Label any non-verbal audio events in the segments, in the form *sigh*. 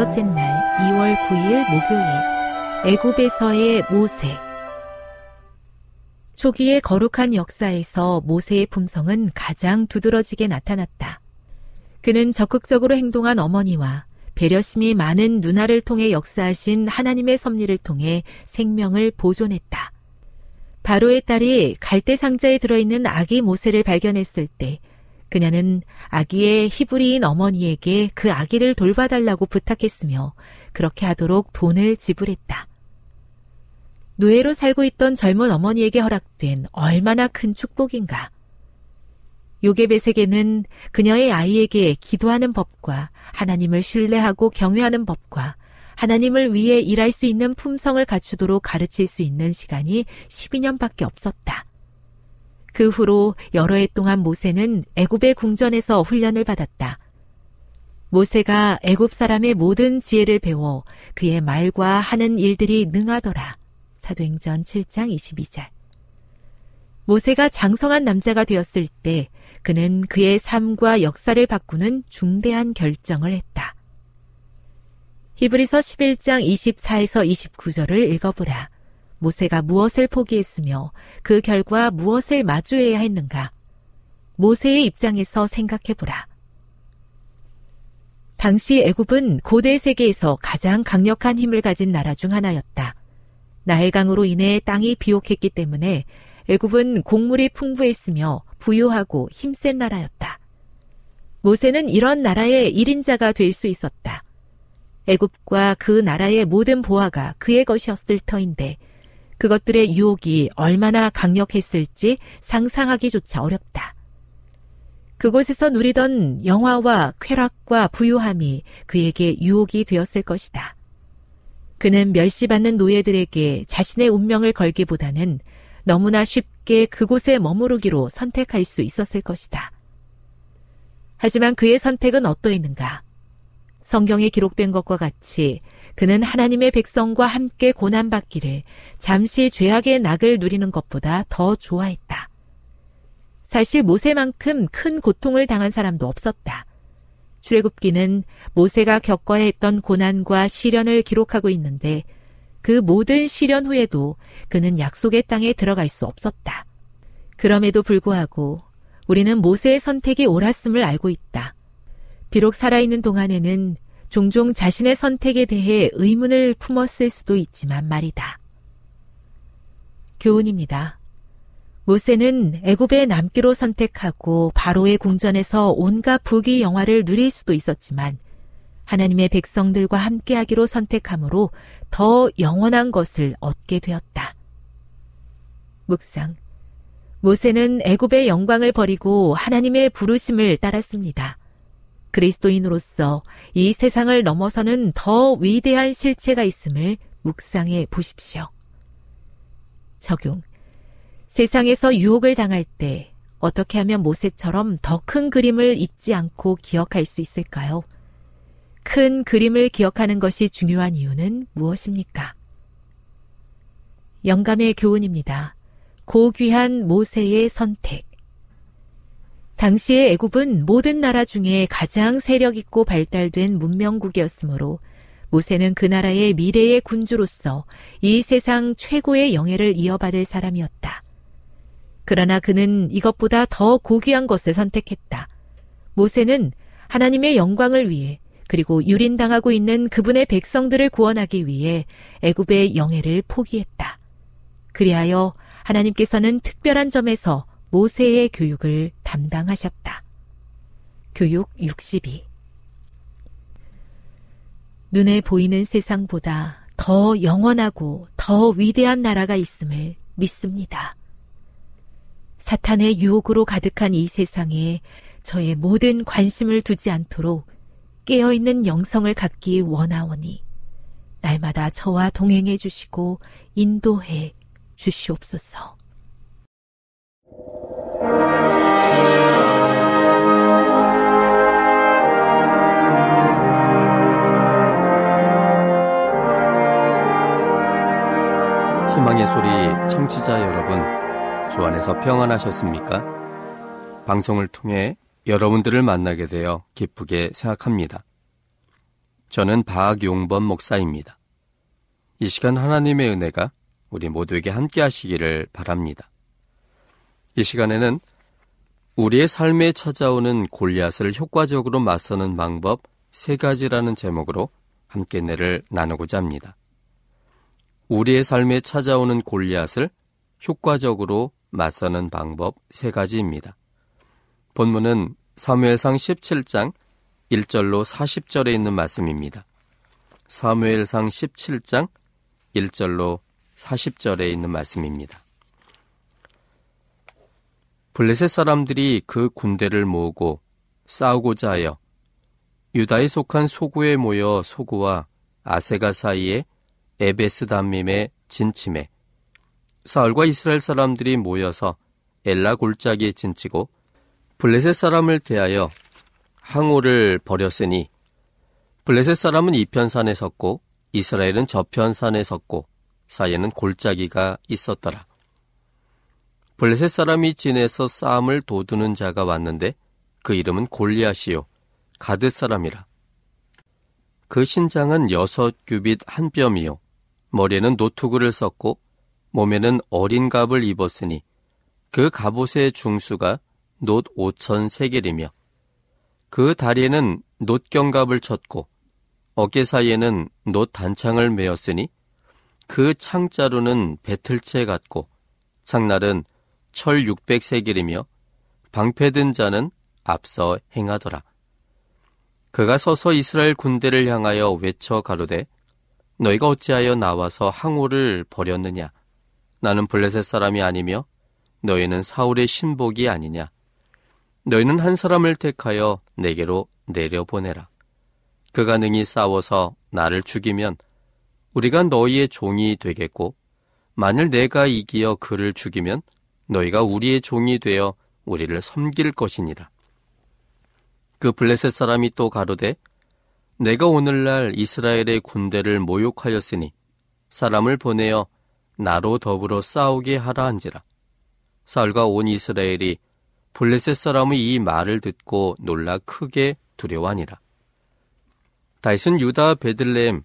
다섯째 날 2월 9일 목요일 애굽에서의 모세 초기의 거룩한 역사에서 모세의 품성은 가장 두드러지게 나타났다. 그는 적극적으로 행동한 어머니와 배려심이 많은 누나를 통해 역사하신 하나님의 섭리를 통해 생명을 보존했다. 바로의 딸이 갈대 상자에 들어있는 아기 모세를 발견했을 때 그녀는 아기의 히브리인 어머니에게 그 아기를 돌봐달라고 부탁했으며 그렇게 하도록 돈을 지불했다. 노예로 살고 있던 젊은 어머니에게 허락된 얼마나 큰 축복인가. 요게벳에게는 그녀의 아이에게 기도하는 법과 하나님을 신뢰하고 경외하는 법과 하나님을 위해 일할 수 있는 품성을 갖추도록 가르칠 수 있는 시간이 12년밖에 없었다. 그 후로 여러 해 동안 모세는 애굽의 궁전에서 훈련을 받았다. 모세가 애굽 사람의 모든 지혜를 배워 그의 말과 하는 일들이 능하더라. 사도행전 7장 22절. 모세가 장성한 남자가 되었을 때 그는 그의 삶과 역사를 바꾸는 중대한 결정을 했다. 히브리서 11장 24에서 29절을 읽어보라. 모세가 무엇을 포기했으며 그 결과 무엇을 마주해야 했는가? 모세의 입장에서 생각해보라. 당시 애굽은 고대 세계에서 가장 강력한 힘을 가진 나라 중 하나였다. 나일강으로 인해 땅이 비옥했기 때문에 애굽은 곡물이 풍부했으며 부유하고 힘센 나라였다. 모세는 이런 나라의 1인자가 될 수 있었다. 애굽과 그 나라의 모든 보화가 그의 것이었을 터인데 그것들의 유혹이 얼마나 강력했을지 상상하기조차 어렵다. 그곳에서 누리던 영화와 쾌락과 부유함이 그에게 유혹이 되었을 것이다. 그는 멸시받는 노예들에게 자신의 운명을 걸기보다는 너무나 쉽게 그곳에 머무르기로 선택할 수 있었을 것이다. 하지만 그의 선택은 어떠했는가? 성경에 기록된 것과 같이 그는 하나님의 백성과 함께 고난받기를 잠시 죄악의 낙을 누리는 것보다 더 좋아했다. 사실 모세만큼 큰 고통을 당한 사람도 없었다. 출애굽기는 모세가 겪어야 했던 고난과 시련을 기록하고 있는데 그 모든 시련 후에도 그는 약속의 땅에 들어갈 수 없었다. 그럼에도 불구하고 우리는 모세의 선택이 옳았음을 알고 있다. 비록 살아있는 동안에는 종종 자신의 선택에 대해 의문을 품었을 수도 있지만 말이다. 교훈입니다. 모세는 애굽에 남기로 선택하고 바로의 궁전에서 온갖 부귀 영화를 누릴 수도 있었지만 하나님의 백성들과 함께하기로 선택함으로 더 영원한 것을 얻게 되었다. 묵상. 모세는 애굽의 영광을 버리고 하나님의 부르심을 따랐습니다. 그리스도인으로서 이 세상을 넘어서는 더 위대한 실체가 있음을 묵상해 보십시오. 적용. 세상에서 유혹을 당할 때 어떻게 하면 모세처럼 더 큰 그림을 잊지 않고 기억할 수 있을까요? 큰 그림을 기억하는 것이 중요한 이유는 무엇입니까? 영감의 교훈입니다. 고귀한 모세의 선택. 당시의 애굽은 모든 나라 중에 가장 세력 있고 발달된 문명국이었으므로 모세는 그 나라의 미래의 군주로서 이 세상 최고의 영예를 이어받을 사람이었다. 그러나 그는 이것보다 더 고귀한 것을 선택했다. 모세는 하나님의 영광을 위해 그리고 유린당하고 있는 그분의 백성들을 구원하기 위해 애굽의 영예를 포기했다. 그리하여 하나님께서는 특별한 점에서 모세의 교육을 담당하셨다. 교육 62 눈에 보이는 세상보다 더 영원하고 더 위대한 나라가 있음을 믿습니다. 사탄의 유혹으로 가득한 이 세상에 저의 모든 관심을 두지 않도록 깨어있는 영성을 갖기 원하오니 날마다 저와 동행해 주시고 인도해 주시옵소서. 희망의 소리 청취자 여러분, 주 안에서 평안하셨습니까? 방송을 통해 여러분들을 만나게 되어 기쁘게 생각합니다. 저는 박용범 목사입니다. 이 시간 하나님의 은혜가 우리 모두에게 함께 하시기를 바랍니다. 이 시간에는 우리의 삶에 찾아오는 골리앗을 효과적으로 맞서는 방법 세 가지라는 제목으로 함께 내를 나누고자 합니다. 우리의 삶에 찾아오는 골리앗을 효과적으로 맞서는 방법 세 가지입니다. 본문은 사무엘상 17장 1절로 40절에 있는 말씀입니다. 사무엘상 17장 1절로 40절에 있는 말씀입니다. 블레셋 사람들이 그 군대를 모으고 싸우고자 하여 유다에 속한 소구에 모여 소구와 아세가 사이에 에베스 담밈에 진침해 사울과 이스라엘 사람들이 모여서 엘라 골짜기에 진치고 블레셋 사람을 대하여 항오를 벌였으니 블레셋 사람은 이편 산에 섰고 이스라엘은 저편 산에 섰고 사이에는 골짜기가 있었더라. 블레셋 사람이 진에서 싸움을 도두는 자가 왔는데 그 이름은 골리앗이요 가드 사람이라. 그 신장은 여섯 규빗 한 뼘이요 머리에는 노투구를 썼고 몸에는 어린 갑을 입었으니 그 갑옷의 중수가 놋 오천 세겔이며 그 다리에는 놋경갑을 쳤고 어깨 사이에는 놋 단창을 메었으니 그 창자루는 배틀채 같고 창날은 철 600세겔이며 방패든 자는 앞서 행하더라. 그가 서서 이스라엘 군대를 향하여 외쳐 가로되 너희가 어찌하여 나와서 항우를 버렸느냐? 나는 블레셋 사람이 아니며 너희는 사울의 신복이 아니냐? 너희는 한 사람을 택하여 내게로 내려보내라. 그가 능히 싸워서 나를 죽이면 우리가 너희의 종이 되겠고 만일 내가 이기어 그를 죽이면 너희가 우리의 종이 되어 우리를 섬길 것이니라. 그 블레셋 사람이 또 가로되 내가 오늘날 이스라엘의 군대를 모욕하였으니 사람을 보내어 나로 더불어 싸우게 하라 한지라. 사울과 온 이스라엘이 블레셋 사람의 이 말을 듣고 놀라 크게 두려워하니라. 다윗은 유다 베들레헴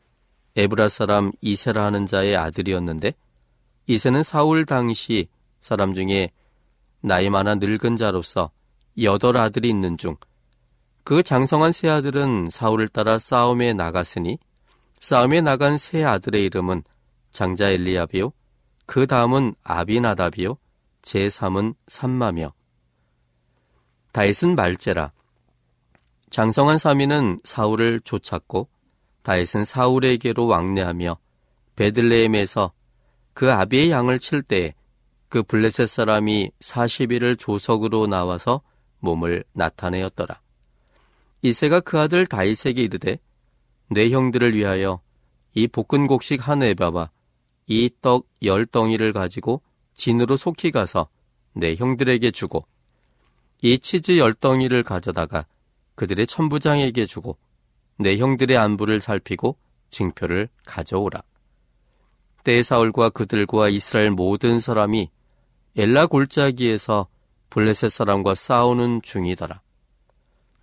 에브라 사람 이세라 하는 자의 아들이었는데 이세는 사울 당시 사람 중에 나이 많아 늙은 자로서 여덟 아들이 있는 중 그 장성한 세 아들은 사울을 따라 싸움에 나갔으니 싸움에 나간 세 아들의 이름은 장자 엘리야비요 그 다음은 아비나답이요 제3은 삼마며 다윗은 말제라 장성한 사미는 사울을 쫓았고 다윗은 사울에게로 왕래하며 베들레헴에서 그 아비의 양을 칠 때에 그 블레셋 사람이 40일을 조석으로 나와서 몸을 나타내었더라. 이세가 그 아들 다윗에게 이르되 내 형들을 위하여 이 볶은 곡식 한 에바와 이 떡 열 덩이를 가지고 진으로 속히 가서 내 형들에게 주고 이 치즈 열 덩이를 가져다가 그들의 천부장에게 주고 내 형들의 안부를 살피고 징표를 가져오라. 때 사울과 그들과 이스라엘 모든 사람이 엘라 골짜기에서 블레셋 사람과 싸우는 중이더라.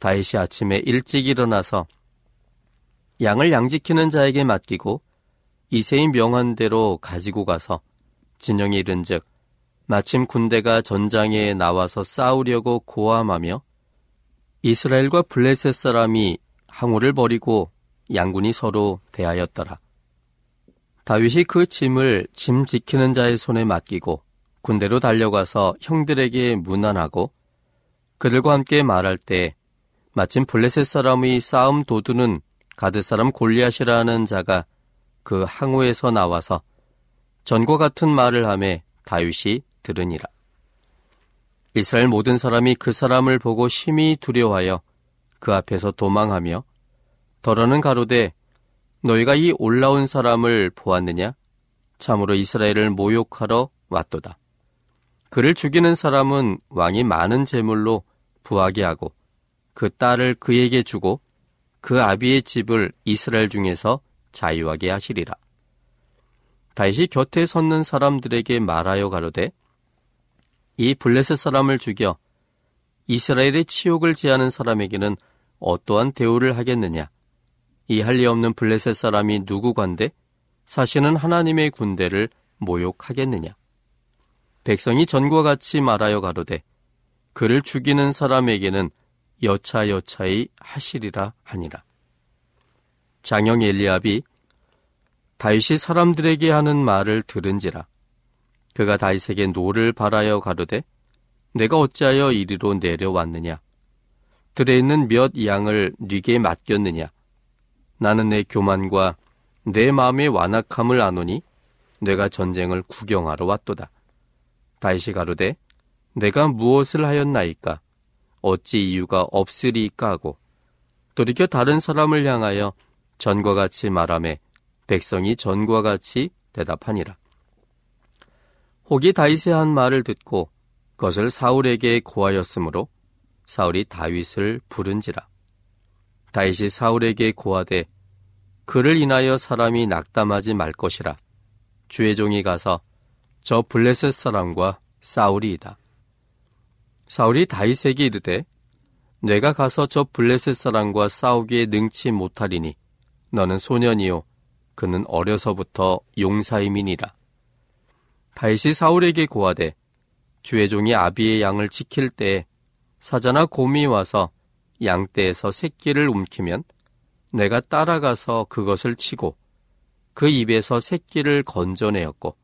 다윗이 아침에 일찍 일어나서 양을 양지키는 자에게 맡기고 이세인 명한 대로 가지고 가서 진영에 이른즉 마침 군대가 전장에 나와서 싸우려고 고함하며 이스라엘과 블레셋 사람이 항우를 버리고 양군이 서로 대하였더라. 다윗이 그 짐을 짐 지키는 자의 손에 맡기고 군대로 달려가서 형들에게 문안하고 그들과 함께 말할 때 마침 블레셋 사람의 싸움 도두는 가드 사람 골리앗이라는 자가 그 항우에서 나와서 전과 같은 말을 하매 다윗이 들으니라. 이스라엘 모든 사람이 그 사람을 보고 심히 두려워하여 그 앞에서 도망하며 더러는 가로되 너희가 이 올라온 사람을 보았느냐? 참으로 이스라엘을 모욕하러 왔도다. 그를 죽이는 사람은 왕이 많은 재물로 부하게 하고 그 딸을 그에게 주고 그 아비의 집을 이스라엘 중에서 자유하게 하시리라. 다시 곁에 섰는 사람들에게 말하여 가로되 이 블레셋 사람을 죽여 이스라엘의 치욕을 제하는 사람에게는 어떠한 대우를 하겠느냐? 이 할 리 없는 블레셋 사람이 누구관데 사실은 하나님의 군대를 모욕하겠느냐? 백성이 전과 같이 말하여 가로되 그를 죽이는 사람에게는 여차여차히 하시리라 하니라. 장영 엘리압이 다윗이 사람들에게 하는 말을 들은지라 그가 다윗에게 노를 발하여 가로되 내가 어찌하여 이리로 내려왔느냐? 들에 있는 몇 양을 뉘게 맡겼느냐? 나는 네 교만과 네 마음의 완악함을 아노니 네가 전쟁을 구경하러 왔도다. 다윗이 가로되 내가 무엇을 하였나이까 어찌 이유가 없으리까 하고 돌이켜 다른 사람을 향하여 전과 같이 말하매 백성이 전과 같이 대답하니라 혹이 다윗의 한 말을 듣고 그것을 사울에게 고하였으므로 사울이 다윗을 부른지라. 다윗이 사울에게 고하되 그를 인하여 사람이 낙담하지 말 것이라. 주의 종이 가서 저 블레셋 사람과 싸우리이다. 사울이 다윗에게 이르되 내가 가서 저 블레셋 사람과 싸우기에 능치 못하리니 너는 소년이요 그는 어려서부터 용사임이니라. 다윗이 사울에게 고하되 주의 종이 아비의 양을 지킬 때에 사자나 곰이 와서 양떼에서 새끼를 움키면 내가 따라가서 그것을 치고 그 입에서 새끼를 건져내었고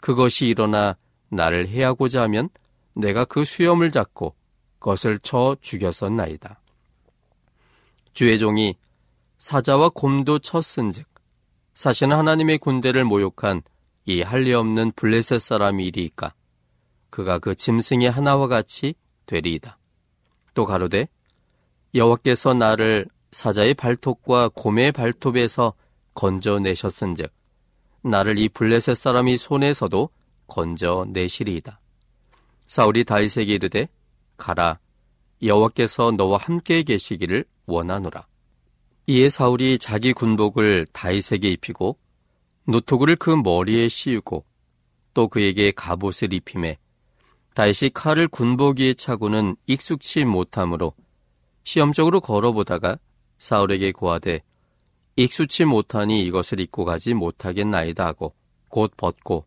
그것이 일어나 나를 해하고자 하면 내가 그 수염을 잡고 그것을 쳐 죽였었나이다. 주의 종이 사자와 곰도 쳤은즉 사실은 하나님의 군대를 모욕한 이 할리 없는 블레셋 사람이 이리이까 그가 그 짐승의 하나와 같이 되리이다. 또 가로되 여호와께서 나를 사자의 발톱과 곰의 발톱에서 건져내셨은즉 나를 이 블레셋 사람이 손에서도 건져내시리이다. 사울이 다윗에게 이르되 가라 여호와께서 너와 함께 계시기를 원하노라. 이에 사울이 자기 군복을 다윗에게 입히고 노토구를 그 머리에 씌우고 또 그에게 갑옷을 입힘에 다시 칼을 군복 위에 차고는 익숙치 못하므로 시험적으로 걸어보다가 사울에게 고하되 익숙치 못하니 이것을 입고 가지 못하겠나이다 하고 곧 벗고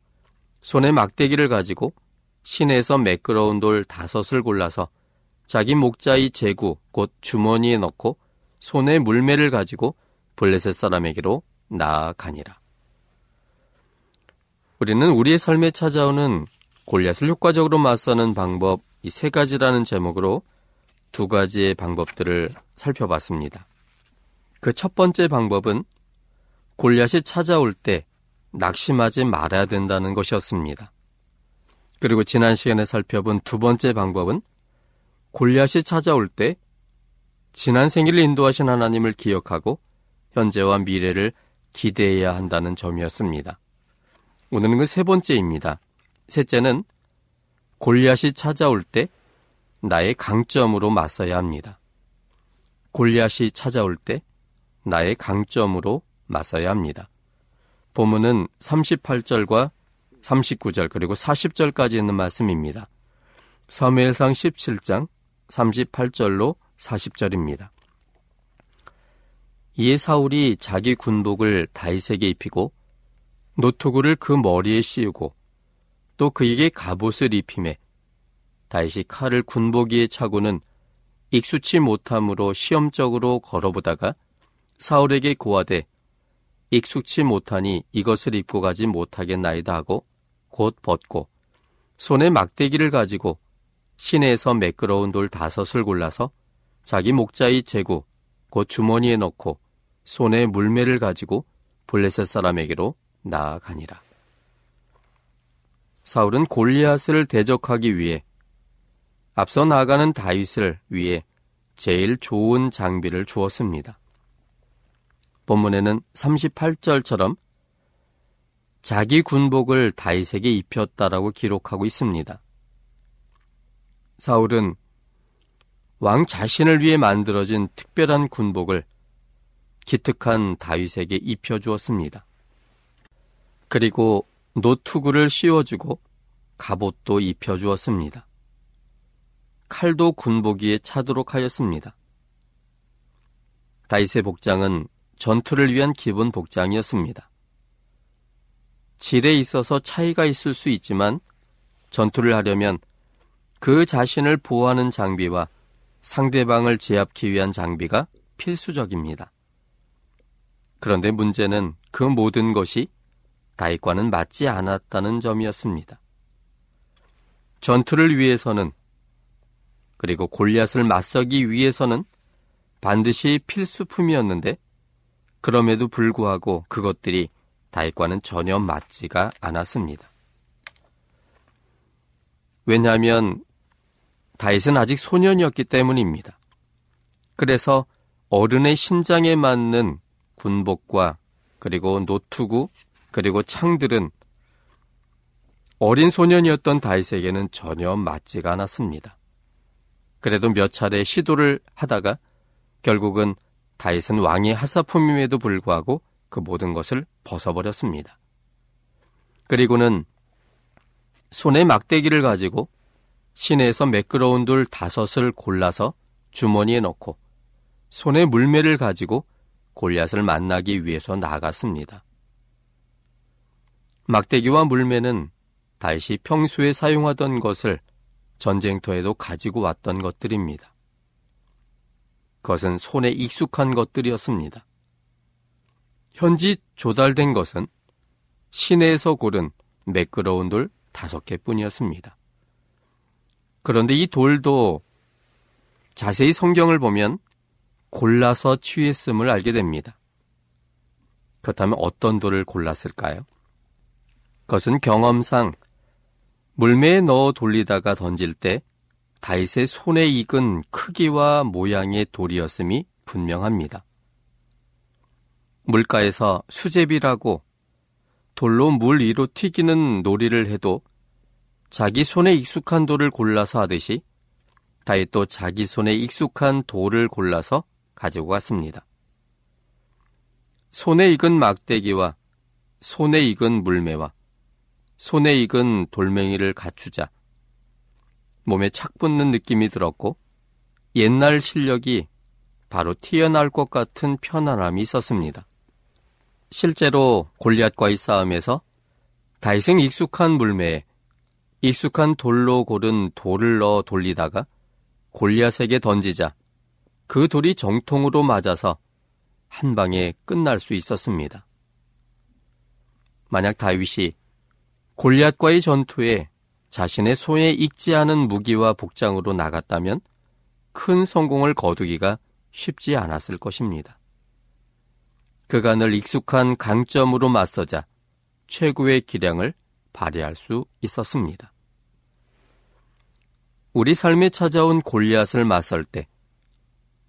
손에 막대기를 가지고 시내에서 매끄러운 돌 다섯을 골라서 자기 목자의 제구 곧 주머니에 넣고 손에 물매를 가지고 블레셋 사람에게로 나아가니라. 우리는 우리의 삶에 찾아오는 골리앗을 효과적으로 맞서는 방법 이 세 가지라는 제목으로 두 가지의 방법들을 살펴봤습니다. 그 첫 번째 방법은 골리앗이 찾아올 때 낙심하지 말아야 된다는 것이었습니다. 그리고 지난 시간에 살펴본 두 번째 방법은 골리앗이 찾아올 때 지난 생일을 인도하신 하나님을 기억하고 현재와 미래를 기대해야 한다는 점이었습니다. 오늘은 그 세 번째입니다. 셋째는 골리앗이 찾아올 때 나의 강점으로 맞서야 합니다. 골리앗이 찾아올 때 나의 강점으로 맞서야 합니다. 본문은 38절과 39절 그리고 40절까지 있는 말씀입니다. 사무엘상 17장 38절로 40절입니다. 이에 사울이 자기 군복을 다윗에게 입히고 노트구를 그 머리에 씌우고 또 그에게 갑옷을 입힘에 다윗이 칼을 군복 위에 차고는 익숙치 못함으로 시험적으로 걸어보다가 사울에게 고하되 익숙치 못하니 이것을 입고 가지 못하겠나이다 하고 곧 벗고 손에 막대기를 가지고 시내에서 매끄러운 돌 다섯을 골라서 자기 목자의 제구 곧 주머니에 넣고 손에 물매를 가지고 블레셋 사람에게로 나아가니라. 사울은 골리앗을 대적하기 위해 앞서 나아가는 다윗을 위해 제일 좋은 장비를 주었습니다. 본문에는 38절처럼 자기 군복을 다윗에게 입혔다라고 기록하고 있습니다. 사울은 왕 자신을 위해 만들어진 특별한 군복을 기특한 다윗에게 입혀주었습니다. 그리고 노투구를 씌워주고 갑옷도 입혀주었습니다. 칼도 군복 위에 차도록 하였습니다. 다윗의 복장은 전투를 위한 기본 복장이었습니다. 질에 있어서 차이가 있을 수 있지만 전투를 하려면 그 자신을 보호하는 장비와 상대방을 제압하기 위한 장비가 필수적입니다. 그런데 문제는 그 모든 것이 다윗과는 맞지 않았다는 점이었습니다. 전투를 위해서는 그리고 골리앗을 맞서기 위해서는 반드시 필수품이었는데 그럼에도 불구하고 그것들이 다윗과는 전혀 맞지가 않았습니다. 왜냐하면 다윗은 아직 소년이었기 때문입니다. 그래서 어른의 신장에 맞는 군복과 그리고 노투구 그리고 창들은 어린 소년이었던 다윗에게는 전혀 맞지가 않았습니다. 그래도 몇 차례 시도를 하다가 결국은 다윗은 왕의 하사품임에도 불구하고 그 모든 것을 벗어버렸습니다. 그리고는 손에 막대기를 가지고 시내에서 매끄러운 돌 다섯을 골라서 주머니에 넣고 손에 물매를 가지고 골리앗을 만나기 위해서 나갔습니다. 막대기와 물매는 다시 평소에 사용하던 것을 전쟁터에도 가지고 왔던 것들입니다. 그것은 손에 익숙한 것들이었습니다. 현지 조달된 것은 시내에서 고른 매끄러운 돌 다섯 개 뿐이었습니다. 그런데 이 돌도 자세히 성경을 보면 골라서 취했음을 알게 됩니다. 그렇다면 어떤 돌을 골랐을까요? 그것은 경험상 물매에 넣어 돌리다가 던질 때 다윗의 손에 익은 크기와 모양의 돌이었음이 분명합니다. 물가에서 수제비라고 돌로 물 위로 튀기는 놀이를 해도 자기 손에 익숙한 돌을 골라서 하듯이 다윗도 자기 손에 익숙한 돌을 골라서 가지고 갔습니다. 손에 익은 막대기와 손에 익은 물매와 손에 익은 돌멩이를 갖추자 몸에 착 붙는 느낌이 들었고 옛날 실력이 바로 튀어나올 것 같은 편안함이 있었습니다. 실제로 골리앗과의 싸움에서 다이생 익숙한 물매에 익숙한 돌로 고른 돌을 넣어 돌리다가 골리앗에게 던지자 그 돌이 정통으로 맞아서 한 방에 끝날 수 있었습니다. 만약 다윗이 골리앗과의 전투에 자신의 손에 익지 않은 무기와 복장으로 나갔다면 큰 성공을 거두기가 쉽지 않았을 것입니다. 늘 익숙한 강점으로 맞서자 최고의 기량을 발휘할 수 있었습니다. 우리 삶에 찾아온 골리앗을 맞설 때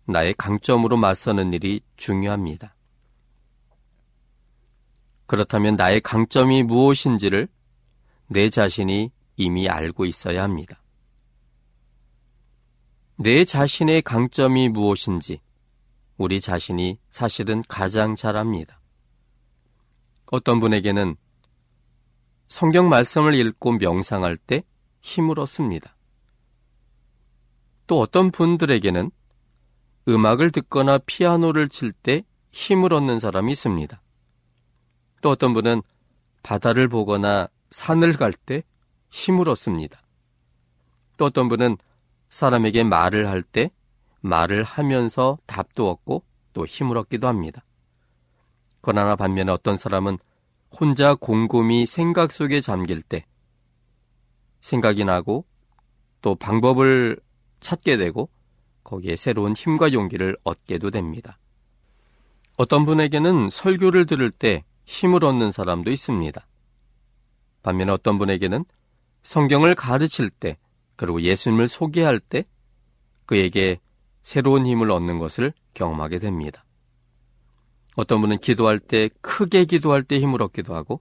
나의 강점으로 맞서는 일이 중요합니다. 그렇다면 나의 강점이 무엇인지를 내 자신이 이미 알고 있어야 합니다. 내 자신의 강점이 무엇인지 우리 자신이 사실은 가장 잘 압니다. 어떤 분에게는 성경 말씀을 읽고 명상할 때 힘을 얻습니다. 또 어떤 분들에게는 음악을 듣거나 피아노를 칠 때 힘을 얻는 사람이 있습니다. 또 어떤 분은 바다를 보거나 산을 갈 때 힘을 얻습니다. 또 어떤 분은 사람에게 말을 할 때 말을 하면서 답도 얻고 또 힘을 얻기도 합니다. 그러나 반면에 어떤 사람은 혼자 곰곰이 생각 속에 잠길 때 생각이 나고 또 방법을 찾게 되고 거기에 새로운 힘과 용기를 얻게도 됩니다. 어떤 분에게는 설교를 들을 때 힘을 얻는 사람도 있습니다. 반면에 어떤 분에게는 성경을 가르칠 때 그리고 예수님을 소개할 때 그에게 새로운 힘을 얻는 것을 경험하게 됩니다. 어떤 분은 기도할 때 크게 기도할 때 힘을 얻기도 하고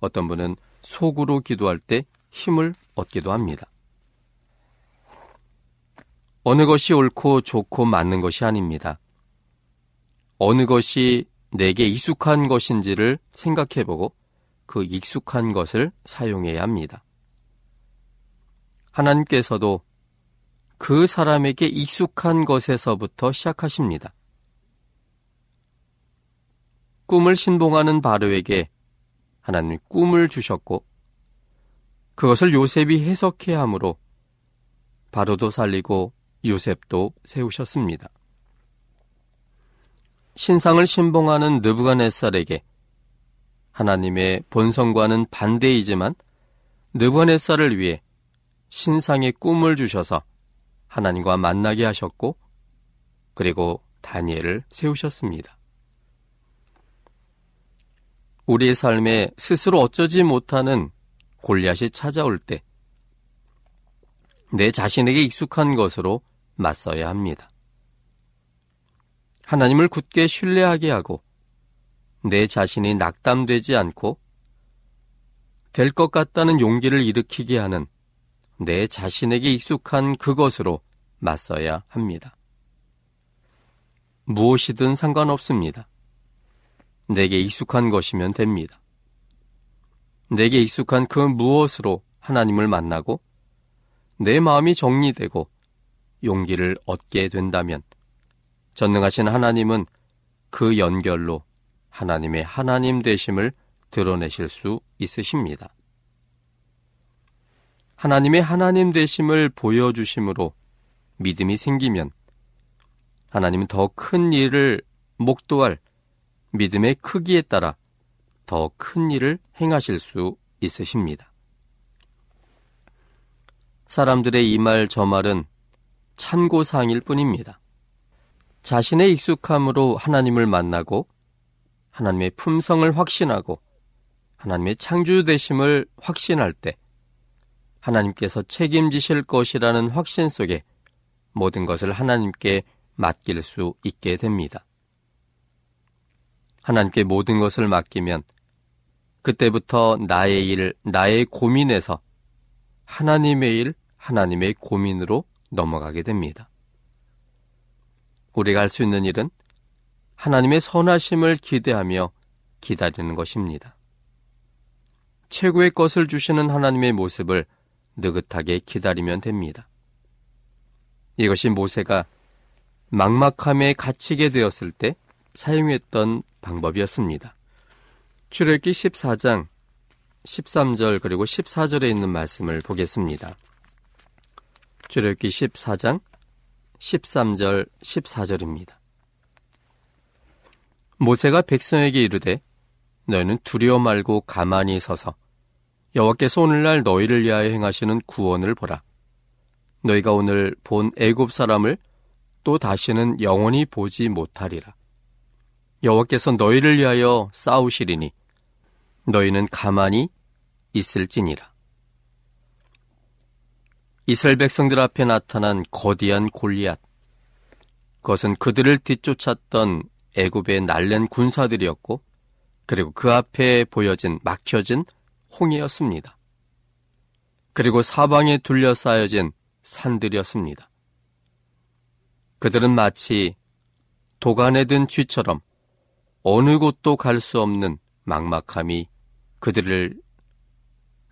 어떤 분은 속으로 기도할 때 힘을 얻기도 합니다. 어느 것이 옳고 좋고 맞는 것이 아닙니다. 어느 것이 내게 익숙한 것인지를 생각해보고 그 익숙한 것을 사용해야 합니다. 하나님께서도 그 사람에게 익숙한 것에서부터 시작하십니다. 꿈을 신봉하는 바로에게 하나님 꿈을 주셨고 그것을 요셉이 해석해야 하므로 바로도 살리고 요셉도 세우셨습니다. 신상을 신봉하는 느부갓네살에게 하나님의 본성과는 반대이지만 느부갓네살을 위해 신상의 꿈을 주셔서 하나님과 만나게 하셨고 그리고 다니엘을 세우셨습니다. 우리의 삶에 스스로 어쩌지 못하는 골리앗이 찾아올 때 내 자신에게 익숙한 것으로 맞서야 합니다. 하나님을 굳게 신뢰하게 하고 내 자신이 낙담되지 않고 될 것 같다는 용기를 일으키게 하는 내 자신에게 익숙한 그것으로 맞서야 합니다. 무엇이든 상관없습니다. 내게 익숙한 것이면 됩니다. 내게 익숙한 그 무엇으로 하나님을 만나고 내 마음이 정리되고 용기를 얻게 된다면 전능하신 하나님은 그 연결로 하나님의 하나님 되심을 드러내실 수 있으십니다. 하나님의 하나님 되심을 보여주심으로 믿음이 생기면 하나님은 더 큰 일을 목도할 믿음의 크기에 따라 더 큰 일을 행하실 수 있으십니다. 사람들의 이 말 저 말은 참고사항일 뿐입니다. 자신의 익숙함으로 하나님을 만나고 하나님의 품성을 확신하고 하나님의 창조되심을 확신할 때 하나님께서 책임지실 것이라는 확신 속에 모든 것을 하나님께 맡길 수 있게 됩니다. 하나님께 모든 것을 맡기면 그때부터 나의 일, 나의 고민에서 하나님의 일, 하나님의 고민으로 넘어가게 됩니다. 우리가 할 수 있는 일은 하나님의 선하심을 기대하며 기다리는 것입니다. 최고의 것을 주시는 하나님의 모습을 느긋하게 기다리면 됩니다. 이것이 모세가 막막함에 갇히게 되었을 때 사용했던 방법이었습니다. 출애기 14장 13절 그리고 14절에 있는 말씀을 보겠습니다. 출애기 14장 13절 14절입니다. 모세가 백성에게 이르되 너희는 두려워 말고 가만히 서서 여호와께서 오늘날 너희를 위하여 행하시는 구원을 보라. 너희가 오늘 본 애굽 사람을 또 다시는 영원히 보지 못하리라. 여호와께서 너희를 위하여 싸우시리니 너희는 가만히 있을지니라. 이스라엘 백성들 앞에 나타난 거대한 골리앗. 그것은 그들을 뒤쫓았던 애굽의 날랜 군사들이었고 그리고 그 앞에 보여진 막혀진 홍해였습니다. 그리고 사방에 둘러싸여진 산들이었습니다. 그들은 마치 도간에 든 쥐처럼 어느 곳도 갈 수 없는 막막함이 그들을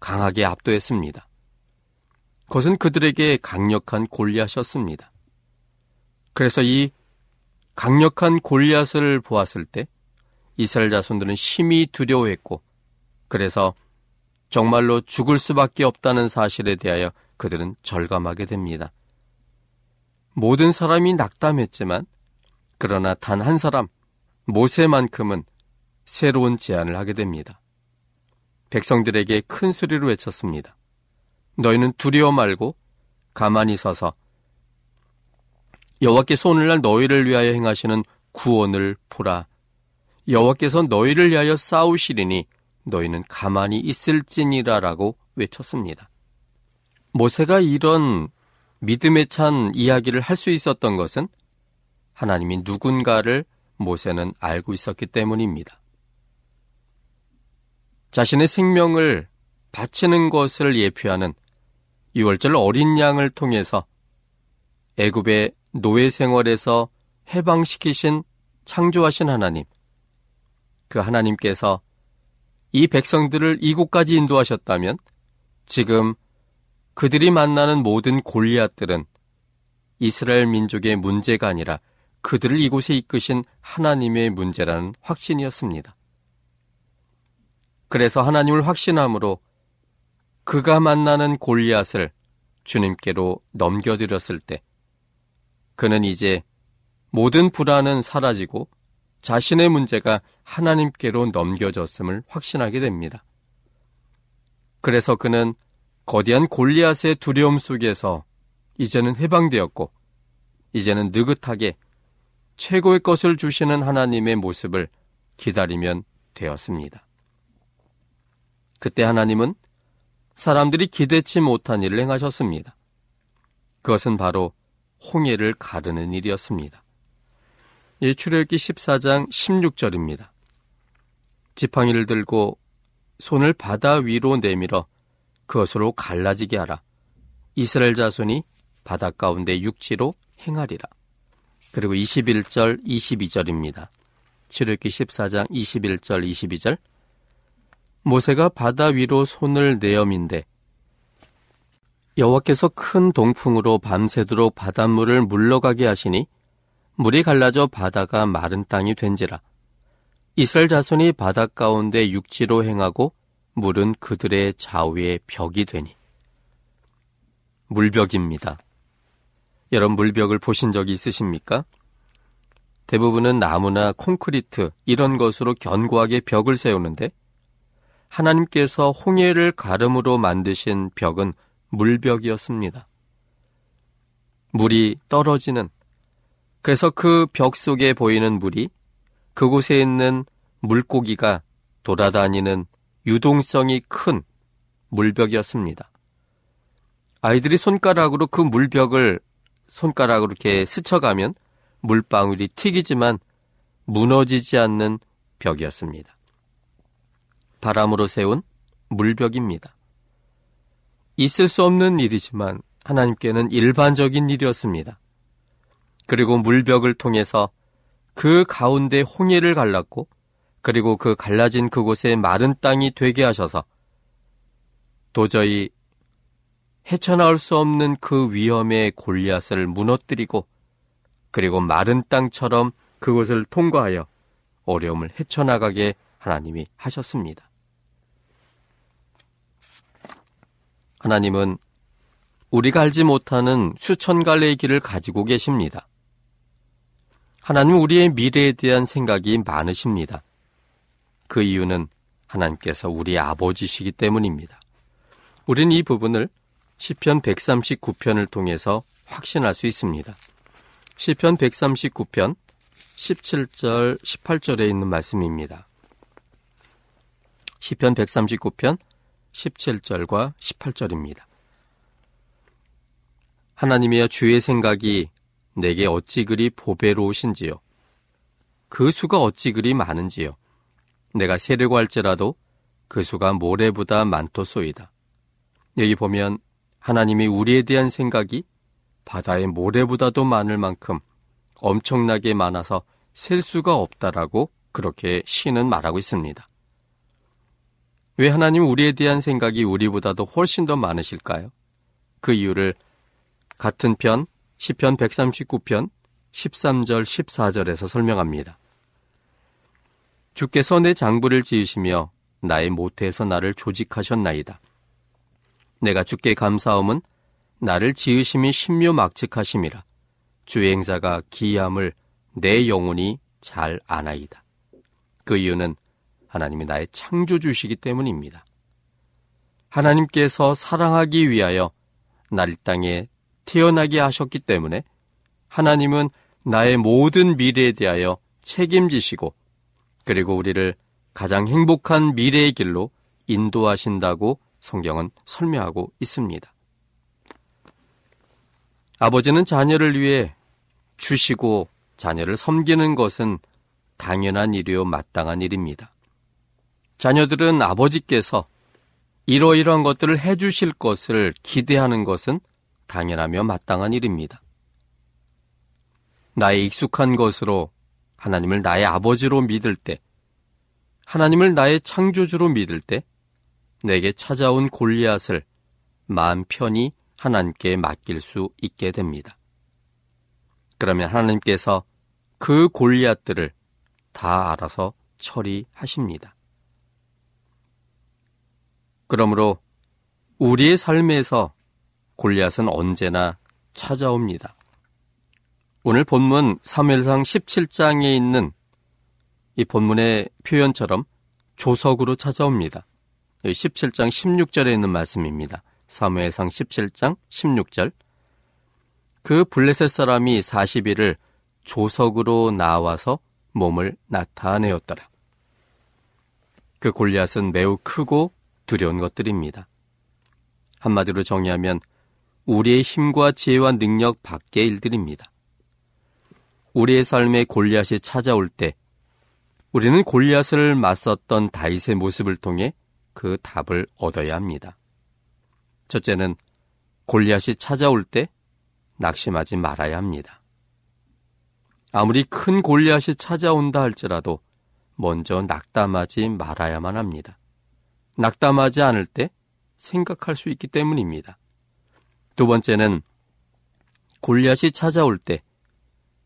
강하게 압도했습니다. 그것은 그들에게 강력한 골리앗이었습니다. 그래서 이 강력한 골리앗을 보았을 때 이스라엘 자손들은 심히 두려워했고 그래서 정말로 죽을 수밖에 없다는 사실에 대하여 그들은 절감하게 됩니다. 모든 사람이 낙담했지만 그러나 단 한 사람 모세만큼은 새로운 제안을 하게 됩니다. 백성들에게 큰 소리로 외쳤습니다. 너희는 두려워 말고 가만히 서서 여호와께서 오늘날 너희를 위하여 행하시는 구원을 보라. 여호와께서 너희를 위하여 싸우시리니 너희는 가만히 있을지니라라고 외쳤습니다. 모세가 이런 믿음에 찬 이야기를 할 수 있었던 것은 하나님이 누군가를 모세는 알고 있었기 때문입니다. 자신의 생명을 바치는 것을 예표하는 6월절 어린 양을 통해서 애굽의 노예 생활에서 해방시키신 창조하신 하나님, 그 하나님께서 이 백성들을 이곳까지 인도하셨다면 지금 그들이 만나는 모든 골리앗들은 이스라엘 민족의 문제가 아니라 그들을 이곳에 이끄신 하나님의 문제라는 확신이었습니다. 그래서 하나님을 확신함으로 그가 만나는 골리앗을 주님께로 넘겨드렸을 때 그는 이제 모든 불안은 사라지고 자신의 문제가 하나님께로 넘겨졌음을 확신하게 됩니다. 그래서 그는 거대한 골리앗의 두려움 속에서 이제는 해방되었고 이제는 느긋하게 최고의 것을 주시는 하나님의 모습을 기다리면 되었습니다. 그때 하나님은 사람들이 기대치 못한 일을 행하셨습니다. 그것은 바로 홍해를 가르는 일이었습니다. 이 출애굽기 14장 16절입니다. 지팡이를 들고 손을 바다 위로 내밀어 그것으로 갈라지게 하라. 이스라엘 자손이 바다 가운데 육지로 행하리라. 그리고 21절, 22절입니다. 출애굽기 14장 21절, 22절. 모세가 바다 위로 손을 내어민데 여호와께서 큰 동풍으로 밤새도록 바닷물을 물러가게 하시니 물이 갈라져 바다가 마른 땅이 된지라. 이스라엘 자손이 바다 가운데 육지로 행하고 물은 그들의 좌우에 벽이 되니. 물벽입니다. 여러분 물벽을 보신 적이 있으십니까? 대부분은 나무나 콘크리트 이런 것으로 견고하게 벽을 세우는데 하나님께서 홍해를 가름으로 만드신 벽은 물벽이었습니다. 물이 떨어지는 그래서 그 벽 속에 보이는 물이 그곳에 있는 물고기가 돌아다니는 유동성이 큰 물벽이었습니다. 아이들이 손가락으로 그 물벽을 손가락으로 이렇게 스쳐가면 물방울이 튀기지만 무너지지 않는 벽이었습니다. 바람으로 세운 물벽입니다. 있을 수 없는 일이지만 하나님께는 일반적인 일이었습니다. 그리고 물벽을 통해서 그 가운데 홍해를 갈랐고 그리고 그 갈라진 그곳에 마른 땅이 되게 하셔서 도저히 헤쳐나올 수 없는 그 위험의 골리앗을 무너뜨리고 그리고 마른 땅처럼 그곳을 통과하여 어려움을 헤쳐나가게 하나님이 하셨습니다. 하나님은 우리가 알지 못하는 수천 갈래의 길을 가지고 계십니다. 하나님 우리의 미래에 대한 생각이 많으십니다. 그 이유는 하나님께서 우리의 아버지시기 때문입니다. 우린 이 부분을 시편 139편을 통해서 확신할 수 있습니다. 시편 139편 17절 18절에 있는 말씀입니다. 시편 139편 17절과 18절입니다. 하나님이여 주의 생각이 내게 어찌 그리 보배로우신지요. 그 수가 어찌 그리 많은지요. 내가 세려고 할지라도 그 수가 모래보다 많토소이다. 여기 보면 하나님이 우리에 대한 생각이 바다의 모래보다도 많을 만큼 엄청나게 많아서 셀 수가 없다라고 그렇게 시는 말하고 있습니다. 왜 하나님 우리에 대한 생각이 우리보다도 훨씬 더 많으실까요? 그 이유를 같은 편, 시편 139편 13절 14절에서 설명합니다. 주께서 내 장부를 지으시며 나의 모태에서 나를 조직하셨나이다. 내가 주께 감사함은 나를 지으심이 신묘 막측하심이라. 주의 행사가 기함을 내 영혼이 잘 아나이다. 그 이유는 하나님이 나의 창조주시기 때문입니다. 하나님께서 사랑하기 위하여 날 땅에 태어나게 하셨기 때문에 하나님은 나의 모든 미래에 대하여 책임지시고 그리고 우리를 가장 행복한 미래의 길로 인도하신다고 성경은 설명하고 있습니다. 아버지는 자녀를 위해 주시고 자녀를 섬기는 것은 당연한 일이요 마땅한 일입니다. 자녀들은 아버지께서 이러이러한 것들을 해주실 것을 기대하는 것은 당연하며 마땅한 일입니다. 나의 익숙한 것으로 하나님을 나의 아버지로 믿을 때, 하나님을 나의 창조주로 믿을 때, 내게 찾아온 골리앗을 마음 편히 하나님께 맡길 수 있게 됩니다. 그러면 하나님께서 그 골리앗들을 다 알아서 처리하십니다. 그러므로 우리의 삶에서 골리앗은 언제나 찾아옵니다. 오늘 본문 3회상 17장에 있는 이 본문의 표현처럼 조석으로 찾아옵니다. 17장 16절에 있는 말씀입니다. 사무엘상 17장 16절. 그 블레셋 사람이 40일을 조석으로 나와서 몸을 나타내었더라. 그 골리앗은 매우 크고 두려운 것들입니다. 한마디로 정의하면 우리의 힘과 지혜와 능력 밖의 일들입니다. 우리의 삶에 골리앗이 찾아올 때 우리는 골리앗을 맞섰던 다윗의 모습을 통해 그 답을 얻어야 합니다. 첫째는 골리앗이 찾아올 때 낙심하지 말아야 합니다. 아무리 큰 골리앗이 찾아온다 할지라도 먼저 낙담하지 말아야만 합니다. 낙담하지 않을 때 생각할 수 있기 때문입니다. 두 번째는 골리앗이 찾아올 때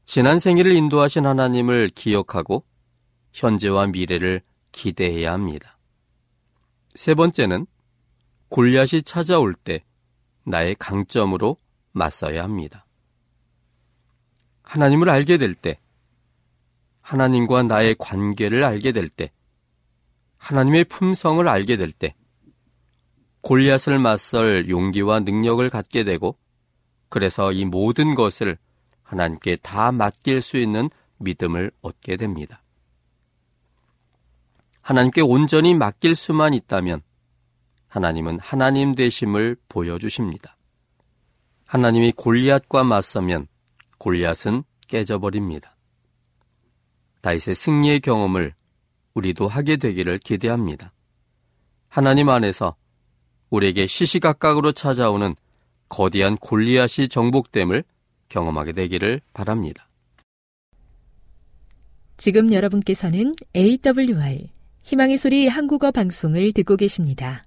지난 생일을 인도하신 하나님을 기억하고 현재와 미래를 기대해야 합니다. 세 번째는 골리앗이 찾아올 때 나의 강점으로 맞서야 합니다. 하나님을 알게 될 때, 하나님과 나의 관계를 알게 될 때, 하나님의 품성을 알게 될 때, 골리앗을 맞설 용기와 능력을 갖게 되고, 그래서 이 모든 것을 하나님께 다 맡길 수 있는 믿음을 얻게 됩니다. 하나님께 온전히 맡길 수만 있다면 하나님은 하나님 되심을 보여주십니다. 하나님이 골리앗과 맞서면 골리앗은 깨져버립니다. 다윗의 승리의 경험을 우리도 하게 되기를 기대합니다. 하나님 안에서 우리에게 시시각각으로 찾아오는 거대한 골리앗이 정복됨을 경험하게 되기를 바랍니다. 지금 여러분께서는 AWR 희망의 소리 한국어 방송을 듣고 계십니다.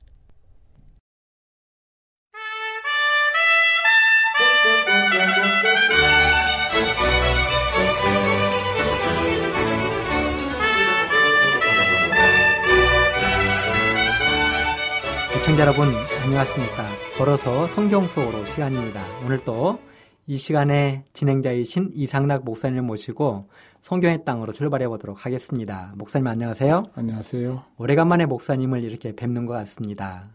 시청자 여러분 안녕하십니까. 걸어서 성경 속으로 시간입니다. 오늘 또 이 시간에 진행자이신 이상락 목사님을 모시고 성경의 땅으로 출발해 보도록 하겠습니다. 목사님 안녕하세요. 안녕하세요. 오래간만에 목사님을 이렇게 뵙는 것 같습니다.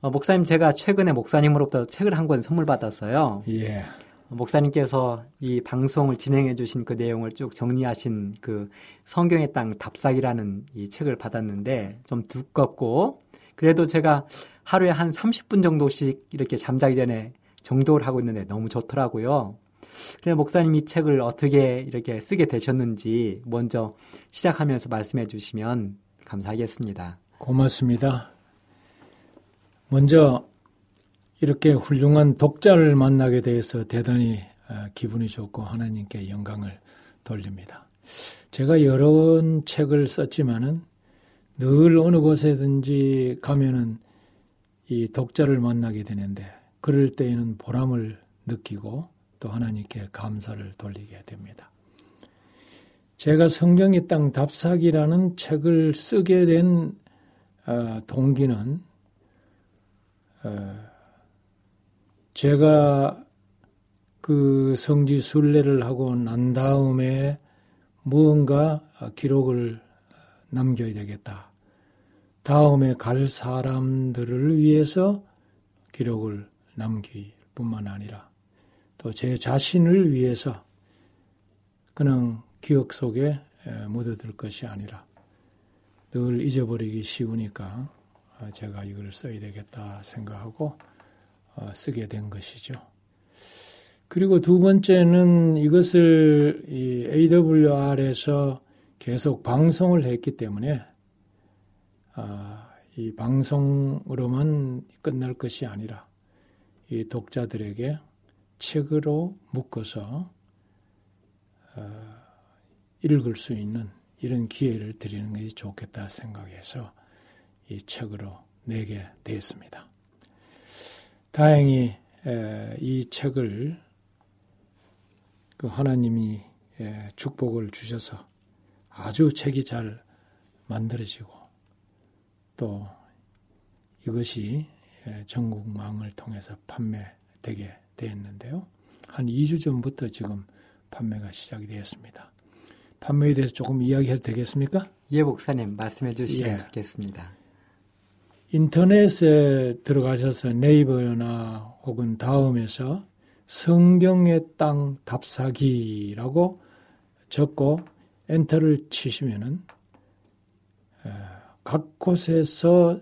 어, 목사님 제가 최근에 목사님으로부터 책을 한 권 선물 받았어요. 예. 목사님께서 이 방송을 진행해 주신 그 내용을 쭉 정리하신 그 성경의 땅 답사기라는 이 책을 받았는데 좀 두껍고 그래도 제가 하루에 한 30분 정도씩 이렇게 잠자기 전에 정독을 하고 있는데 너무 좋더라고요. 그래 목사님 이 책을 어떻게 이렇게 쓰게 되셨는지 먼저 시작하면서 말씀해 주시면 감사하겠습니다. 고맙습니다. 먼저 이렇게 훌륭한 독자를 만나게 돼서 대단히 어, 기분이 좋고 하나님께 영광을 돌립니다. 제가 여러 책을 썼지만은 늘 어느 곳에든지 가면은 이 독자를 만나게 되는데 그럴 때에는 보람을 느끼고 또 하나님께 감사를 돌리게 됩니다. 제가 성경의 땅 답사기라는 책을 쓰게 된 어, 동기는 어, 제가 그 성지 순례를 하고 난 다음에 무언가 기록을 남겨야 되겠다. 다음에 갈 사람들을 위해서 기록을 남길 뿐만 아니라 또 제 자신을 위해서 그냥 기억 속에 묻어둘 것이 아니라 늘 잊어버리기 쉬우니까 제가 이걸 써야 되겠다 생각하고 어, 쓰게 된 것이죠. 그리고 두 번째는 이것을 이 AWR에서 계속 방송을 했기 때문에 아, 이 방송으로만 끝날 것이 아니라 이 독자들에게 책으로 묶어서 어, 읽을 수 있는 이런 기회를 드리는 것이 좋겠다 생각해서 이 책으로 내게 되었습니다. 다행히 이 책을 그 하나님이 축복을 주셔서 아주 책이 잘 만들어지고 또 이것이 전국망을 통해서 판매되게 되었는데요. 한 2주 전부터 지금 판매가 시작이 되었습니다. 판매에 대해서 조금 이야기해도 되겠습니까? 예, 목사님 말씀해 주시면 예. 좋겠습니다. 인터넷에 들어가셔서 네이버나 혹은 다음에서 성경의 땅 답사기라고 적고 엔터를 치시면은 각 곳에서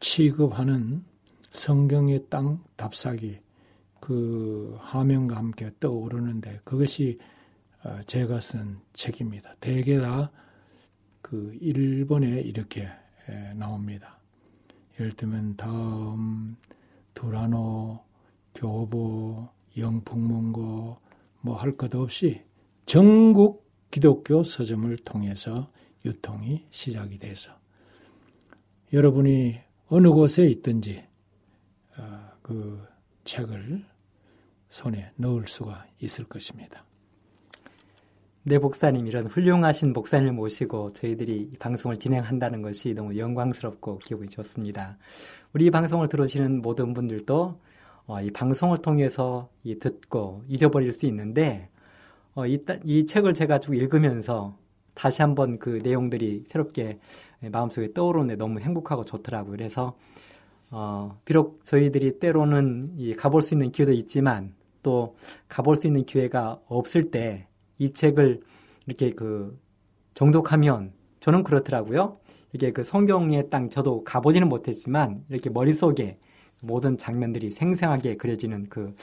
취급하는 성경의 땅 답사기 그 화면과 함께 떠오르는데 그것이 어, 제가 쓴 책입니다. 대개 다 그 일본에 이렇게 나옵니다. 예를 들면 다음, 두라노, 교보, 영풍문고 뭐 할 것 없이 전국 기독교 서점을 통해서 유통이 시작이 돼서 여러분이 어느 곳에 있든지 어, 그 책을 손에 넣을 수가 있을 것입니다. 네, 목사님, 이런 훌륭하신 목사님을 모시고 저희들이 이 방송을 진행한다는 것이 너무 영광스럽고 기분이 좋습니다. 우리 이 방송을 들으시는 모든 분들도 어, 이 방송을 통해서 이 듣고 잊어버릴 수 있는데, 어, 이, 이 책을 제가 쭉 읽으면서 다시 한번 그 내용들이 새롭게 마음속에 떠오르는데 너무 행복하고 좋더라고요. 그래서, 어, 비록 저희들이 때로는 이 가볼 수 있는 기회도 있지만 또 가볼 수 있는 기회가 없을 때 이 책을 이렇게 그 정독하면 저는 그렇더라고요. 이게 그 성경의 땅 저도 가보지는 못했지만 이렇게 머릿속에 모든 장면들이 생생하게 그려지는 그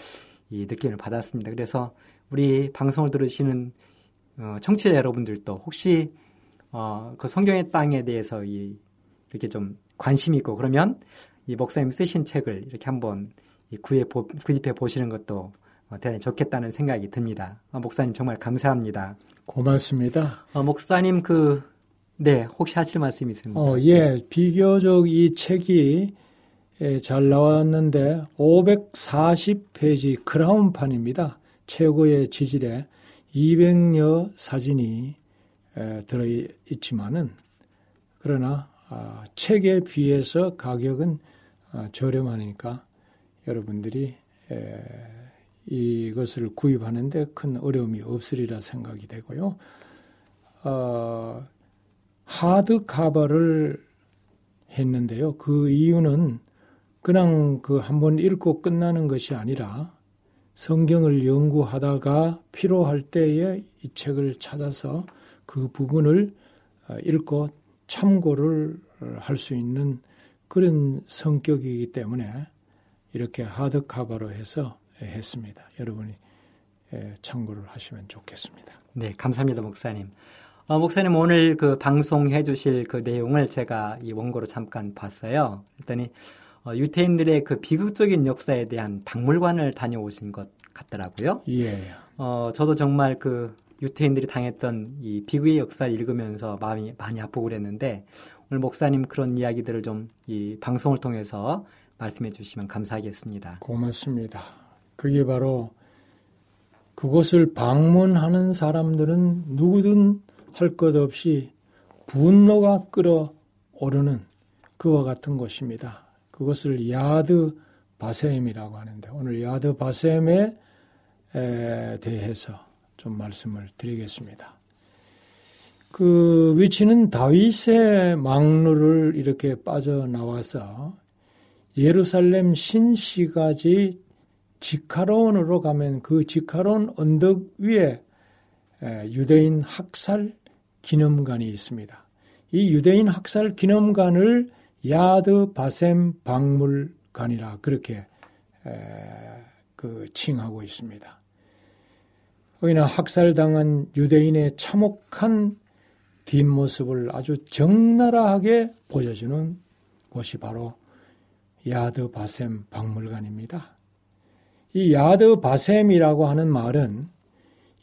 이 느낌을 받았습니다. 그래서 우리 방송을 들으시는 어, 청취자 여러분들도 혹시 어, 그 성경의 땅에 대해서 이, 이렇게 좀 관심 있고 그러면 이 목사님 쓰신 책을 이렇게 한번 구해 보, 구입해 보시는 것도 어, 대단히 좋겠다는 생각이 듭니다. 어, 목사님 정말 감사합니다. 고맙습니다. 어, 목사님 그, 네, 혹시 하실 말씀 있습니까? 어, 예, 비교적 이 책이 예, 잘 나왔는데 540페이지 크라운판입니다. 최고의 지질에 200여 사진이 에, 들어 있지만은 그러나 아, 책에 비해서 가격은 아, 저렴하니까 여러분들이 에, 이것을 구입하는데 큰 어려움이 없으리라 생각이 되고요. 어, 하드 카버를 했는데요. 그 이유는 그냥 그 한 번 읽고 끝나는 것이 아니라 성경을 연구하다가 필요할 때에 이 책을 찾아서 그 부분을 어, 읽고 참고를 할 수 있는 그런 성격이기 때문에 이렇게 하드 카바로 해서 했습니다. 여러분이 참고를 하시면 좋겠습니다. 네, 감사합니다, 목사님. 어, 목사님 오늘 그 방송해 주실 그 내용을 제가 이 원고로 잠깐 봤어요. 그랬더니 어, 유태인들의 그 비극적인 역사에 대한 박물관을 다녀오신 것 같더라고요. 예. 어, 저도 정말 그 유태인들이 당했던 이 비극의 역사를 읽으면서 마음이 많이 아프고 그랬는데 오늘 목사님 그런 이야기들을 좀 이 방송을 통해서 말씀해 주시면 감사하겠습니다. 고맙습니다. 그게 바로 그곳을 방문하는 사람들은 누구든 할 것 없이 분노가 끓어오르는 그와 같은 곳입니다. 그것을 야드 바셈이라고 하는데 오늘 야드 바셈에 대해서 좀 말씀을 드리겠습니다. 그 위치는 다윗의 망루를 이렇게 빠져나와서 예루살렘 신시가지 지카론으로 가면 그 지카론 언덕 위에 유대인 학살 기념관이 있습니다. 이 유대인 학살 기념관을 야드 바셈 박물관이라 그렇게 그 칭하고 있습니다. 거기는 학살당한 유대인의 참혹한 뒷모습을 아주 적나라하게 보여주는 곳이 바로 야드 바셈 박물관입니다. 이 야드 바셈이라고 하는 말은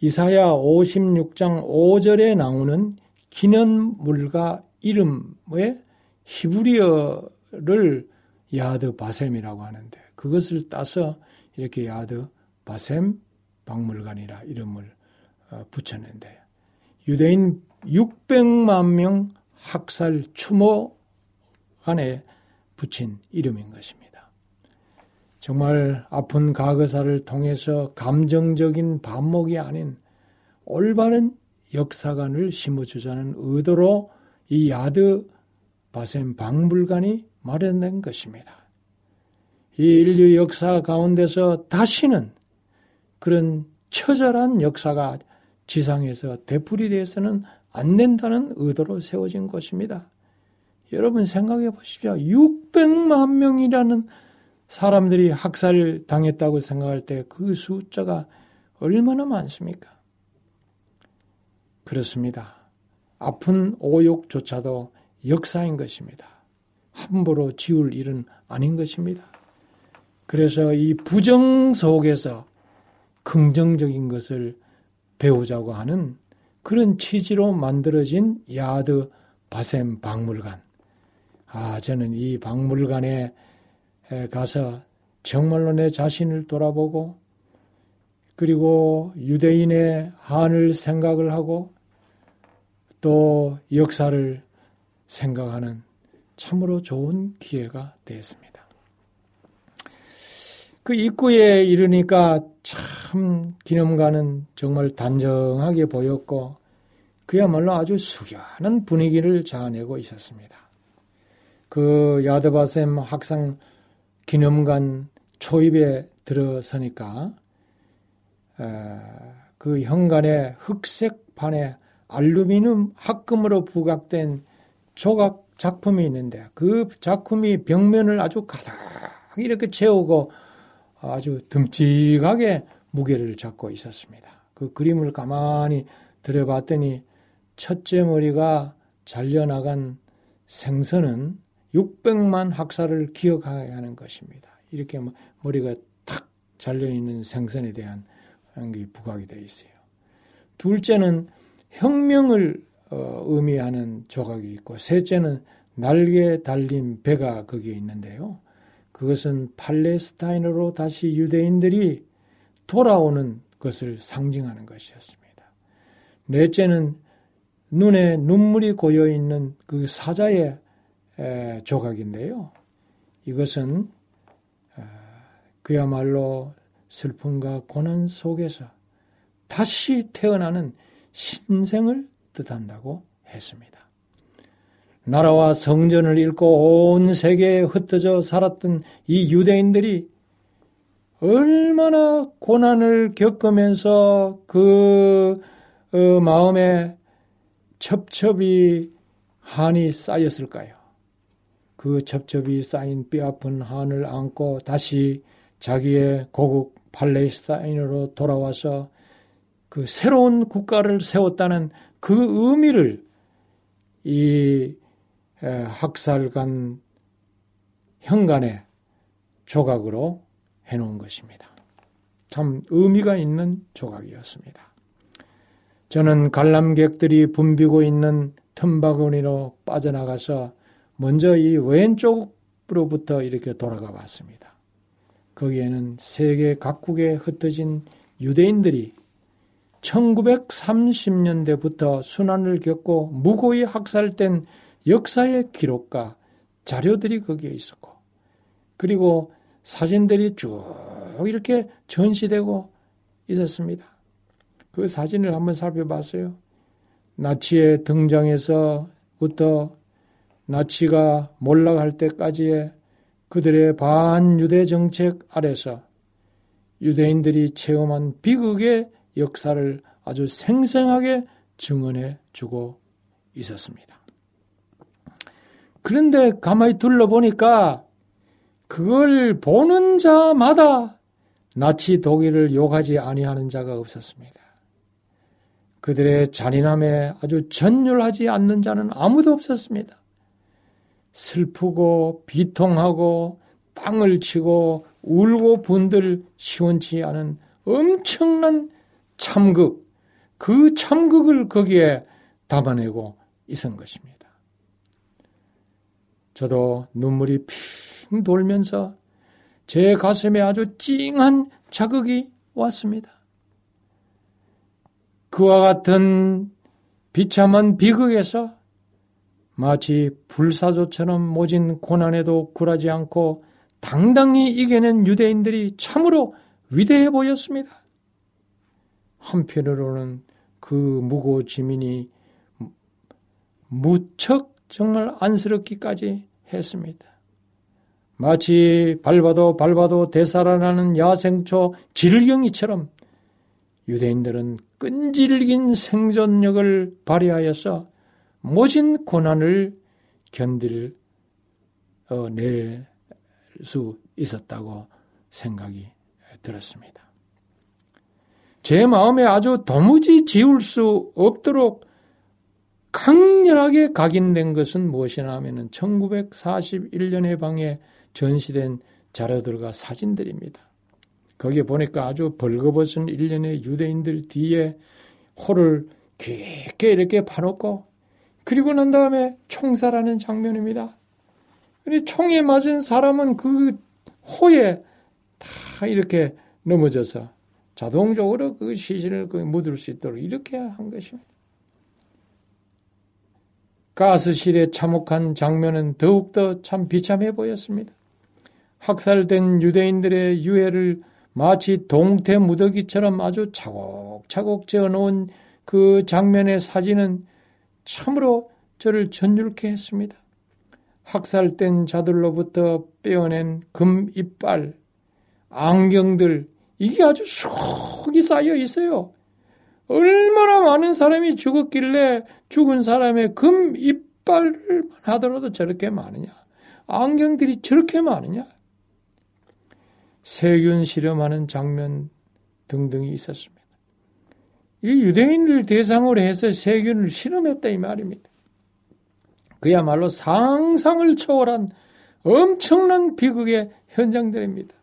이사야 56장 5절에 나오는 기념물과 이름의 히브리어를 야드 바셈이라고 하는데 그것을 따서 이렇게 야드 바셈 박물관이라 이름을 어, 붙였는데 유대인 600만 명 학살 추모관에 붙인 이름인 것입니다. 정말 아픈 가거사를 통해서 감정적인 반목이 아닌 올바른 역사관을 심어주자는 의도로 이 야드 바셈 박물관이 마련된 것입니다. 이 인류 역사 가운데서 다시는 그런 처절한 역사가 지상에서 되풀이돼서는 안 된다는 의도로 세워진 것입니다. 여러분 생각해 보십시오. 600만 명이라는 사람들이 학살 당했다고 생각할 때 그 숫자가 얼마나 많습니까? 그렇습니다. 아픈 오욕조차도 역사인 것입니다. 함부로 지울 일은 아닌 것입니다. 그래서 이 부정 속에서 긍정적인 것을 배우자고 하는 그런 취지로 만들어진 야드 바셈 박물관. 아, 저는 이 박물관에 가서 정말로 내 자신을 돌아보고 그리고 유대인의 한을 생각을 하고 또 역사를 생각하는 참으로 좋은 기회가 되었습니다. 그 입구에 이르니까 참 기념관은 정말 단정하게 보였고 그야말로 아주 숙연한 분위기를 자아내고 있었습니다. 그 야드바셈 학상 기념관 초입에 들어서니까 그 현관에 흑색 판에 알루미늄 합금으로 부각된 조각 작품이 있는데 그 작품이 벽면을 아주 가득 이렇게 채우고 아주 듬직하게 무게를 잡고 있었습니다. 그 그림을 가만히 들여봤더니 첫째 머리가 잘려나간 생선은 600만 학살을 기억하게 하는 것입니다. 이렇게 뭐 머리가 탁 잘려있는 생선에 대한 게 부각이 되어 있어요. 둘째는 혁명을 어, 의미하는 조각이 있고 셋째는 날개 달린 배가 거기에 있는데요. 그것은 팔레스타인으로 다시 유대인들이 돌아오는 것을 상징하는 것이었습니다. 넷째는 눈에 눈물이 고여 있는 그 사자의 조각인데요. 이것은 아, 그야말로 슬픔과 고난 속에서 다시 태어나는 신생을 뜻한다고 했습니다. 나라와 성전을 잃고 온 세계에 흩어져 살았던 이 유대인들이 얼마나 고난을 겪으면서 그 어, 마음에 첩첩이 한이 쌓였을까요? 그 첩첩이 쌓인 뼈아픈 한을 안고 다시 자기의 고국 팔레스타인으로 돌아와서 그 새로운 국가를 세웠다는 그 의미를 이 학살간 현관의 조각으로 해놓은 것입니다. 참 의미가 있는 조각이었습니다. 저는 관람객들이 붐비고 있는 틈바구니로 빠져나가서 먼저 이 왼쪽으로부터 이렇게 돌아가 봤습니다. 거기에는 세계 각국에 흩어진 유대인들이 1930년대부터 순환을 겪고 무고히 학살된 역사의 기록과 자료들이 거기에 있었고, 그리고 사진들이 쭉 이렇게 전시되고 있었습니다. 그 사진을 한번 살펴봤어요. 나치의 등장에서부터 나치가 몰락할 때까지의 그들의 반유대 정책 아래서 유대인들이 체험한 비극의 역사를 아주 생생하게 증언해 주고 있었습니다. 그런데 가만히 둘러보니까 그걸 보는 자마다 나치 독일을 욕하지 아니하는 자가 없었습니다. 그들의 잔인함에 아주 전율하지 않는 자는 아무도 없었습니다. 슬프고 비통하고 땅을 치고 울고 분들 시원치 않은 엄청난 참극, 그 참극을 거기에 담아내고 있은 것입니다. 저도 눈물이 핑 돌면서 제 가슴에 아주 찡한 자극이 왔습니다. 그와 같은 비참한 비극에서 마치 불사조처럼 모진 고난에도 굴하지 않고 당당히 이겨낸 유대인들이 참으로 위대해 보였습니다. 한편으로는 그 무고 지민이 무척 정말 안쓰럽기까지 했습니다. 마치 밟아도 밟아도 되살아나는 야생초 질경이처럼 유대인들은 끈질긴 생존력을 발휘하여서 모진 고난을 견딜 어, 낼수 있었다고 생각이 들었습니다. 제 마음에 아주 도무지 지울 수 없도록 강렬하게 각인된 것은 무엇이냐 하면 1941년에 방에 전시된 자료들과 사진들입니다. 거기에 보니까 아주 벌거벗은 일련의 유대인들 뒤에 호를 깊게 이렇게 파놓고 그리고 난 다음에 총살하는 장면입니다. 총에 맞은 사람은 그 호에 다 이렇게 넘어져서 자동적으로 그 시신을 그 묻을 수 있도록 이렇게 한 것입니다. 가스실에 참혹한 장면은 더욱더 참 비참해 보였습니다. 학살된 유대인들의 유해를 마치 동태 무더기처럼 아주 차곡차곡 재어놓은 그 장면의 사진은 참으로 저를 전율케 했습니다. 학살된 자들로부터 빼어낸 금 이빨, 안경들, 이게 아주 수억이 쌓여 있어요. 얼마나 많은 사람이 죽었길래 죽은 사람의 금 이빨만 하더라도 저렇게 많으냐. 안경들이 저렇게 많으냐. 세균 실험하는 장면 등등이 있었습니다. 이 유대인을 대상으로 해서 세균을 실험했다 이 말입니다. 그야말로 상상을 초월한 엄청난 비극의 현장들입니다.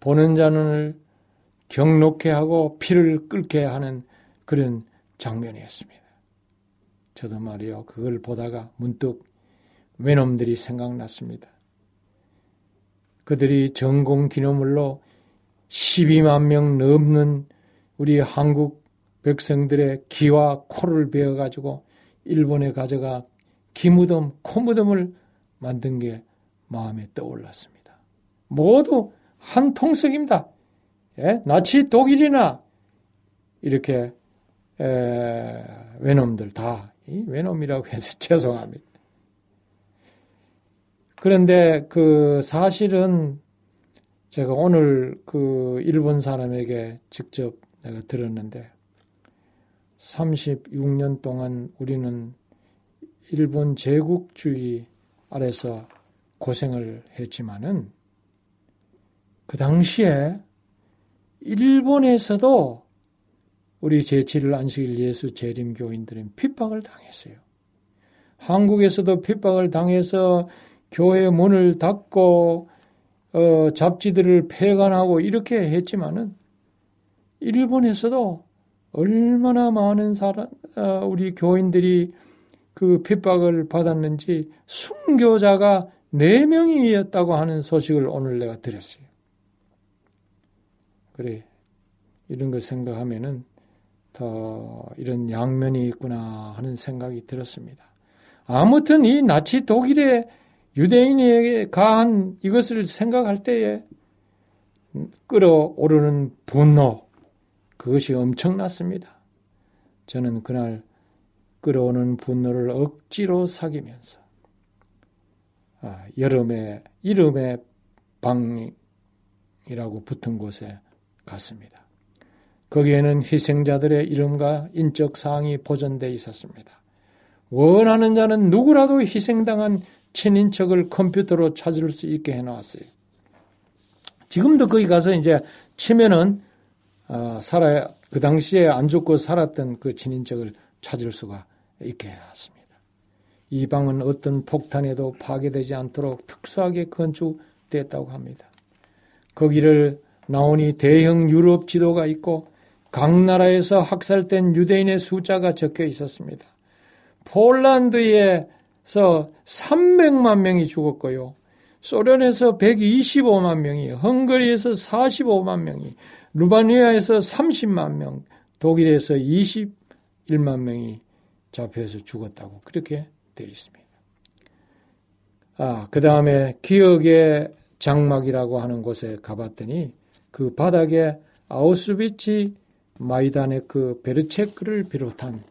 보는 자는 경록해 하고 피를 끓게 하는 그런 장면이었습니다. 저도 말이요, 그걸 보다가 문득 외놈들이 생각났습니다. 그들이 전공 기념물로 12만 명 넘는 우리 한국 백성들의 기와 코를 베어 가지고 일본에 가져가 기무덤, 코무덤을 만든 게 마음에 떠올랐습니다. 모두 한 통속입니다. 예? 나치 독일이나 이렇게 에, 외놈들 다 외놈이라고 해서 *laughs* 죄송합니다. 그런데 그 사실은 제가 오늘 그 일본 사람에게 직접 내가 들었는데 36년 동안 우리는 일본 제국주의 아래서 고생을 했지만은 그 당시에 일본에서도 우리 제7일 안식일 예수 재림 교인들은 핍박을 당했어요. 한국에서도 핍박을 당해서 교회 문을 닫고 어, 잡지들을 폐간하고 이렇게 했지만은 일본에서도 얼마나 많은 사람 어, 우리 교인들이 그 핍박을 받았는지 순교자가 4명이었다고 하는 소식을 오늘 내가 드렸어요. 그래, 이런 걸 생각하면은 더 이런 양면이 있구나 하는 생각이 들었습니다. 아무튼 이 나치 독일의 유대인에게 가한 이것을 생각할 때에 끌어오르는 분노, 그것이 엄청났습니다. 저는 그날 끌어오는 분노를 억지로 사귀면서 아, 여름에 이름의 방이라고 붙은 곳에 갔습니다. 거기에는 희생자들의 이름과 인적 사항이 보존되어 있었습니다. 원하는 자는 누구라도 희생당한 친인척을 컴퓨터로 찾을 수 있게 해놓았어요. 지금도 거기 가서 이제 치면은 어, 살아 그 당시에 안 죽고 살았던 그 친인척을 찾을 수가 있게 해놨습니다. 이 방은 어떤 폭탄에도 파괴되지 않도록 특수하게 건축됐다고 합니다. 거기를 나오니 대형 유럽 지도가 있고 각 나라에서 학살된 유대인의 숫자가 적혀 있었습니다. 폴란드에서 300만 명이 죽었고요. 소련에서 125만 명이, 헝가리에서 45만 명이, 루마니아에서 30만 명, 독일에서 21만 명이 잡혀서 죽었다고 그렇게 되어 있습니다. 아, 그 다음에 기억의 장막이라고 하는 곳에 가봤더니 그 바닥에 아우슈비츠 마이다네크 그 베르체크를 비롯한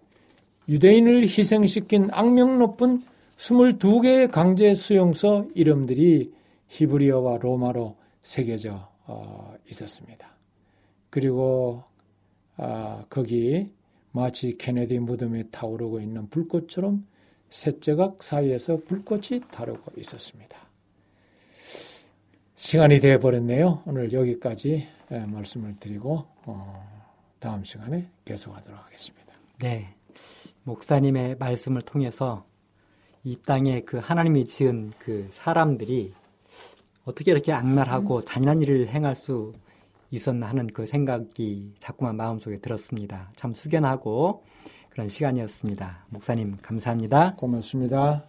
유대인을 희생시킨 악명 높은 22개의 강제 수용소 이름들이 히브리어와 로마로 새겨져 어, 있었습니다. 그리고 아, 거기 마치 케네디 무덤에 타오르고 있는 불꽃처럼 셋째각 사이에서 불꽃이 타르고 있었습니다. 시간이 되어 버렸네요. 오늘 여기까지 예, 말씀을 드리고 어, 다음 시간에 계속하도록 하겠습니다. 네. 목사님의 말씀을 통해서 이 땅에 그 하나님이 지은 그 사람들이 어떻게 이렇게 악랄하고 잔인한 일을 행할 수 있었나 하는 그 생각이 자꾸만 마음속에 들었습니다. 참 숙연하고 그런 시간이었습니다. 목사님 감사합니다. 고맙습니다.